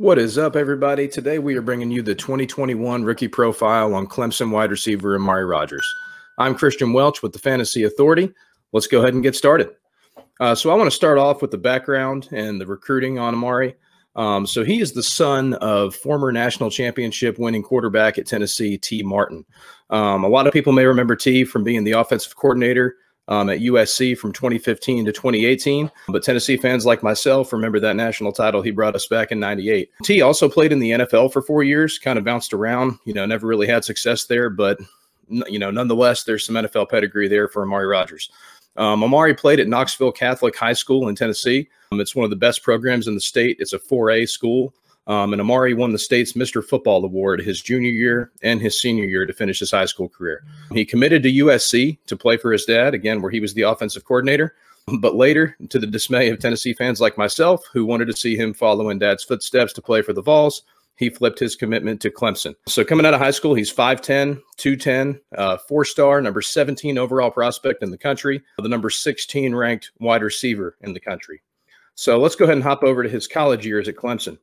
What is up, everybody? Today we are bringing you the 2021 rookie profile on Clemson wide receiver Amari Rodgers. I'm Christian Welch with the Fantasy Authority. Let's go ahead and get started. Uh, so I want to start off with the background and the recruiting on Amari. Um, so he is the son of former national championship winning quarterback at Tennessee, Tee Martin. Um, a lot of people may remember Tee from being the offensive coordinator um, at USC from 2015 to 2018. But Tennessee fans like myself remember that national title he brought us back in 98. Tee also played in the NFL for four years, kind of bounced around, you know, never really had success there, but, you know, nonetheless, there's some NFL pedigree there for Amari Rodgers. Um, Amari played at Knoxville Catholic High School in Tennessee. Um, it's one of the best programs in the state. It's a 4A school. Um, and Amari won the state's Mr. Football Award his junior year and his senior year to finish his high school career. He committed to USC to play for his dad, again, where he was the offensive coordinator. But later, to the dismay of Tennessee fans like myself, who wanted to see him follow in dad's footsteps to play for the Vols, he flipped his commitment to Clemson. So coming out of high school, he's 5'10, 210, uh, four star, number 17 overall prospect in the country, the number 16 ranked wide receiver in the country. So let's go ahead and hop over to his college years at Clemson.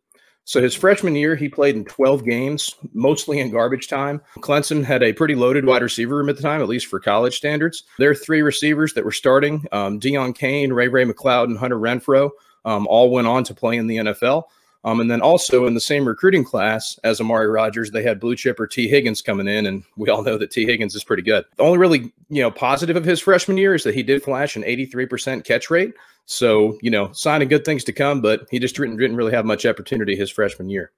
So his freshman year, he played in 12 games, mostly in garbage time. Clemson had a pretty loaded wide receiver room at the time, at least for college standards. There are three receivers that were starting: um, Deon Cain, Ray Ray McCloud, and Hunter Renfrow. Um, all went on to play in the NFL. Um, and then also in the same recruiting class as Amari Rodgers, they had blue chipper Tee Higgins coming in, and we all know that Tee Higgins is pretty good. The only really you know positive of his freshman year is that he did flash an 83% catch rate. So you know, sign of good things to come, but he just didn't, didn't really have much opportunity his freshman year.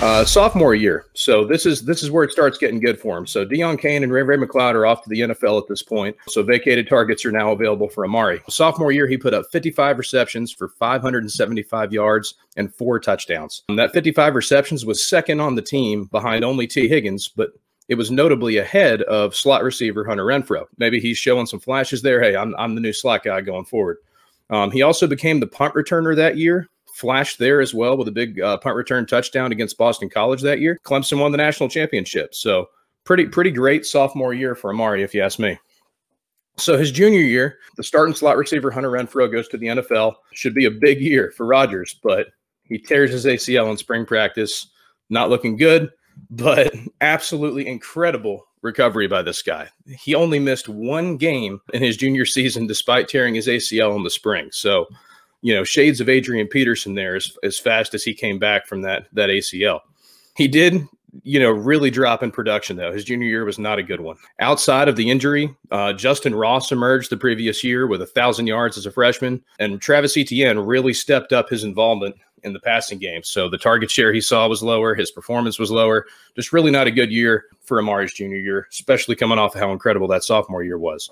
Uh, sophomore year. So this is this is where it starts getting good for him. So Deon Cain and Ray Ray McCloud are off to the NFL at this point. So vacated targets are now available for Amari. Sophomore year, he put up 55 receptions for 575 yards and four touchdowns. And that 55 receptions was second on the team behind only Tee Higgins, but it was notably ahead of slot receiver Hunter Renfrow. Maybe he's showing some flashes there. Hey, I'm, I'm the new slot guy going forward. Um, he also became the punt returner that year flashed there as well with a big uh, punt return touchdown against Boston College that year. Clemson won the national championship. So pretty pretty great sophomore year for Amari, if you ask me. So his junior year, the starting slot receiver Hunter Renfrow goes to the NFL. Should be a big year for Rodgers, but he tears his ACL in spring practice. Not looking good, but absolutely incredible recovery by this guy. He only missed one game in his junior season despite tearing his ACL in the spring. So you know, shades of Adrian Peterson there as, as fast as he came back from that that ACL. He did, you know, really drop in production though. His junior year was not a good one. Outside of the injury, uh, Justyn Ross emerged the previous year with a thousand yards as a freshman, and Travis Etienne really stepped up his involvement in the passing game. So the target share he saw was lower, his performance was lower. Just really not a good year for Amari's junior year, especially coming off of how incredible that sophomore year was.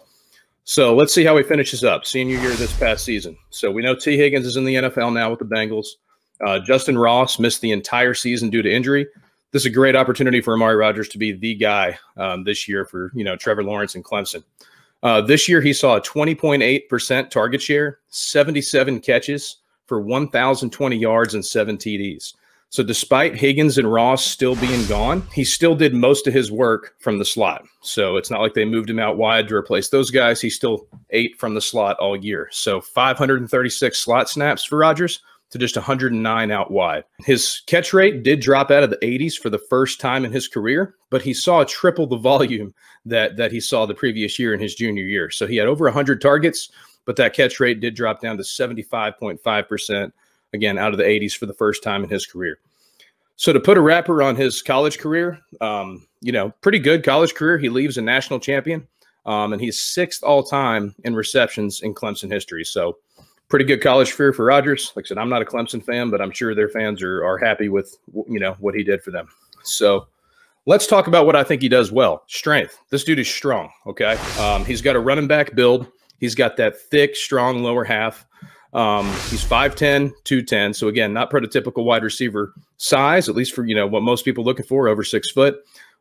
So let's see how he finishes up. Senior year this past season. So we know Tee Higgins is in the NFL now with the Bengals. Uh, Justyn Ross missed the entire season due to injury. This is a great opportunity for Amari Rodgers to be the guy um, this year for you know Trevor Lawrence and Clemson. Uh, this year he saw a 20.8% target share, 77 catches for 1,020 yards and seven TDs. So despite Higgins and Ross still being gone, he still did most of his work from the slot. So it's not like they moved him out wide to replace those guys. He still ate from the slot all year. So 536 slot snaps for Rodgers to just 109 out wide. His catch rate did drop out of the 80s for the first time in his career, but he saw triple the volume that that he saw the previous year in his junior year. So he had over 100 targets, but that catch rate did drop down to 75.5% again out of the 80s for the first time in his career. So to put a wrapper on his college career, um, you know, pretty good college career. He leaves a national champion, um, and he's sixth all time in receptions in Clemson history. So pretty good college career for Rodgers. Like I said, I'm not a Clemson fan, but I'm sure their fans are are happy with you know what he did for them. So let's talk about what I think he does well. Strength. This dude is strong. Okay, um, he's got a running back build. He's got that thick, strong lower half. Um, he's 5'10, 210. So again, not prototypical wide receiver size, at least for you know what most people looking for, over six foot,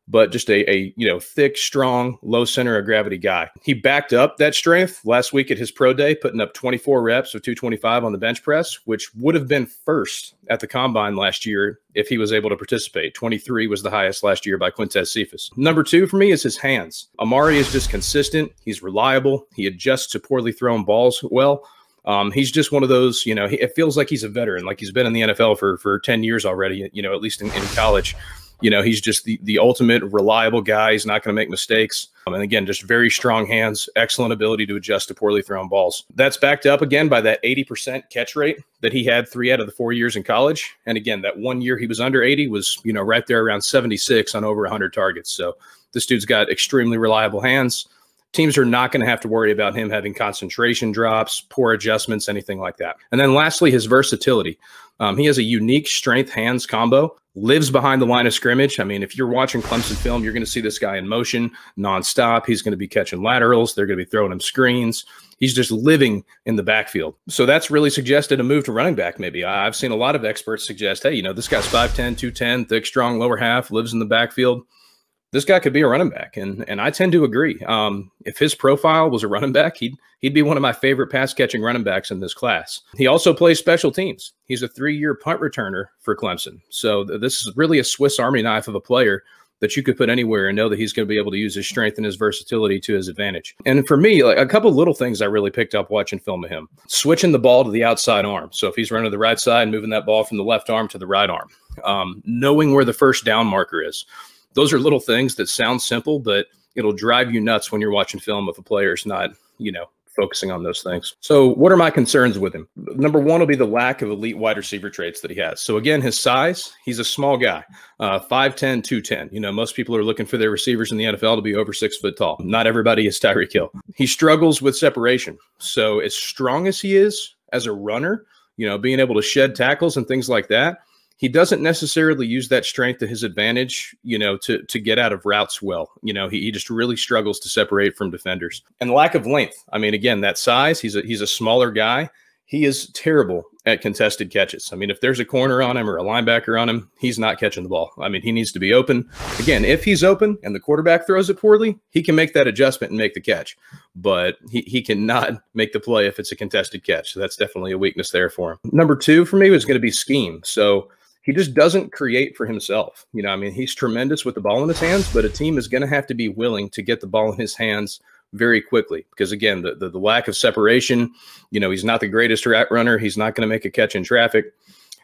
but just a, a you know thick, strong, low center of gravity guy. He backed up that strength last week at his pro day, putting up 24 reps of 225 on the bench press, which would have been first at the combine last year if he was able to participate. 23 was the highest last year by Quintez Cephus. Number two for me is his hands. Amari is just consistent. He's reliable. He adjusts to poorly thrown balls well. Um, he's just one of those, you know, it feels like he's a veteran, like he's been in the NFL for for 10 years already, you know, at least in, in college. You know, he's just the, the ultimate reliable guy. He's not going to make mistakes. Um, and again, just very strong hands, excellent ability to adjust to poorly thrown balls. That's backed up again by that 80% catch rate that he had three out of the four years in college. And again, that one year he was under 80 was, you know, right there around 76 on over 100 targets. So this dude's got extremely reliable hands teams are not going to have to worry about him having concentration drops, poor adjustments, anything like that. And then lastly, his versatility. Um, he has a unique strength hands combo, lives behind the line of scrimmage. I mean, if you're watching Clemson film, you're going to see this guy in motion nonstop. He's going to be catching laterals, they're going to be throwing him screens. He's just living in the backfield. So that's really suggested a move to running back, maybe. I've seen a lot of experts suggest, hey, you know, this guy's 5'10, 210, thick, strong lower half, lives in the backfield this guy could be a running back, and and I tend to agree. Um, if his profile was a running back, he'd he'd be one of my favorite pass catching running backs in this class. He also plays special teams. He's a three year punt returner for Clemson, so th- this is really a Swiss Army knife of a player that you could put anywhere and know that he's going to be able to use his strength and his versatility to his advantage. And for me, like a couple little things I really picked up watching film of him: switching the ball to the outside arm. So if he's running to the right side, moving that ball from the left arm to the right arm, um, knowing where the first down marker is those are little things that sound simple, but it'll drive you nuts when you're watching film if a player's not, you know, focusing on those things. So, what are my concerns with him? Number one will be the lack of elite wide receiver traits that he has. So, again, his size, he's a small guy, uh, 5'10, 210. You know, most people are looking for their receivers in the NFL to be over six foot tall. Not everybody is Tyreek Hill. He struggles with separation. So, as strong as he is as a runner, you know, being able to shed tackles and things like that, he doesn't necessarily use that strength to his advantage, you know, to to get out of routes well. You know, he, he just really struggles to separate from defenders. And lack of length. I mean, again, that size, he's a he's a smaller guy. He is terrible at contested catches. I mean, if there's a corner on him or a linebacker on him, he's not catching the ball. I mean, he needs to be open. Again, if he's open and the quarterback throws it poorly, he can make that adjustment and make the catch. But he, he cannot make the play if it's a contested catch. So that's definitely a weakness there for him. Number two for me was going to be scheme. So he just doesn't create for himself. You know, I mean, he's tremendous with the ball in his hands, but a team is going to have to be willing to get the ball in his hands very quickly because again, the, the, the lack of separation, you know, he's not the greatest route runner. He's not going to make a catch in traffic.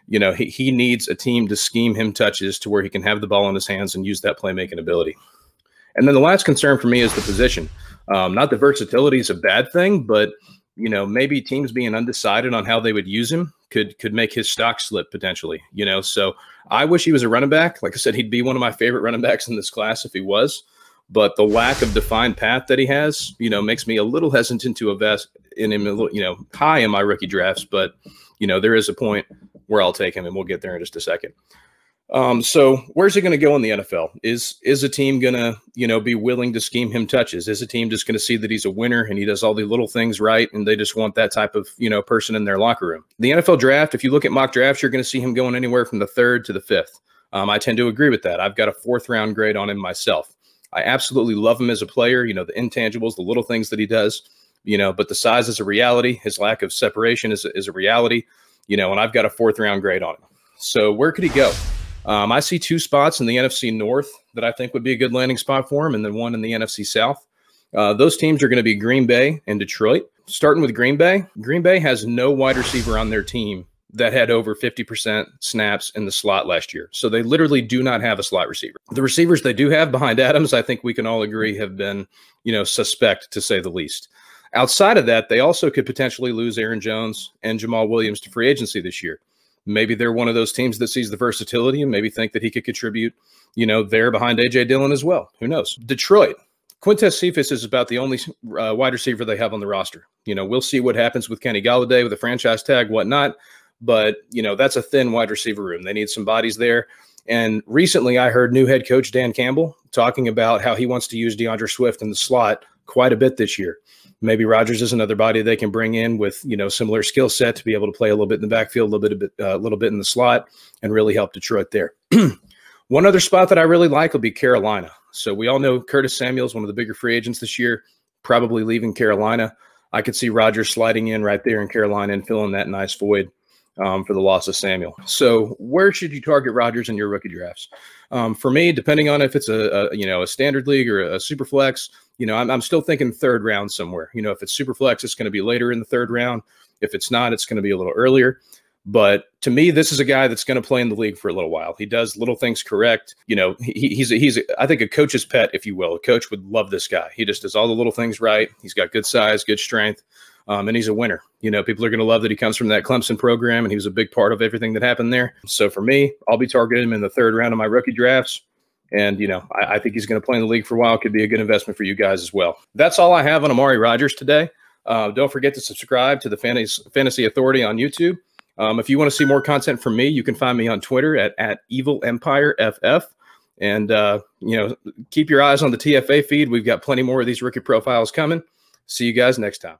You know, he, he needs a team to scheme him touches to where he can have the ball in his hands and use that playmaking ability. And then the last concern for me is the position. Um, not that versatility is a bad thing, but you know, maybe teams being undecided on how they would use him could could make his stock slip potentially. You know, so I wish he was a running back. Like I said, he'd be one of my favorite running backs in this class if he was. But the lack of defined path that he has, you know, makes me a little hesitant to invest in him. You know, high in my rookie drafts, but you know, there is a point where I'll take him, and we'll get there in just a second. Um, so where's he going to go in the NFL? Is is a team going to you know be willing to scheme him touches? Is a team just going to see that he's a winner and he does all the little things right, and they just want that type of you know person in their locker room? The NFL draft, if you look at mock drafts, you're going to see him going anywhere from the third to the fifth. Um, I tend to agree with that. I've got a fourth round grade on him myself. I absolutely love him as a player. You know the intangibles, the little things that he does. You know, but the size is a reality. His lack of separation is is a reality. You know, and I've got a fourth round grade on him. So where could he go? Um, I see two spots in the NFC North that I think would be a good landing spot for him, and then one in the NFC South. Uh, those teams are going to be Green Bay and Detroit. Starting with Green Bay, Green Bay has no wide receiver on their team that had over 50% snaps in the slot last year. So they literally do not have a slot receiver. The receivers they do have behind Adams, I think we can all agree have been, you know, suspect to say the least. Outside of that, they also could potentially lose Aaron Jones and Jamaal Williams to free agency this year maybe they're one of those teams that sees the versatility and maybe think that he could contribute, you know, there behind AJ Dillon as well. Who knows? Detroit. Quintez Cephus is about the only uh, wide receiver they have on the roster. You know, we'll see what happens with Kenny Golladay with a franchise tag, whatnot. But you know, that's a thin wide receiver room. They need some bodies there. And recently, I heard new head coach Dan Campbell talking about how he wants to use D'Andre Swift in the slot quite a bit this year. Maybe Rodgers is another body they can bring in with you know similar skill set to be able to play a little bit in the backfield, a little bit, a uh, little bit in the slot, and really help Detroit there. one other spot that I really like will be Carolina. So we all know Curtis Samuel's one of the bigger free agents this year, probably leaving Carolina. I could see Rodgers sliding in right there in Carolina and filling that nice void um, for the loss of Samuel. So where should you target Rodgers in your rookie drafts? Um, for me, depending on if it's a, a, you know a standard league or a super flex, you know I'm, I'm still thinking third round somewhere. You know if it's super flex, it's going to be later in the third round. If it's not, it's going to be a little earlier. But to me, this is a guy that's going to play in the league for a little while. He does little things correct. You know, he, he's a, he's a, I think a coach's pet, if you will. A coach would love this guy. He just does all the little things right. He's got good size, good strength, um, and he's a winner. You know, people are going to love that he comes from that Clemson program, and he was a big part of everything that happened there. So for me, I'll be targeting him in the third round of my rookie drafts. And, you know, I, I think he's going to play in the league for a while. Could be a good investment for you guys as well. That's all I have on Amari Rodgers today. Uh, don't forget to subscribe to the Fantasy, Authority on YouTube. Um, if you want to see more content from me, you can find me on Twitter at, at Evil Empire FF. And, uh, you know, keep your eyes on the TFA feed. We've got plenty more of these rookie profiles coming. See you guys next time.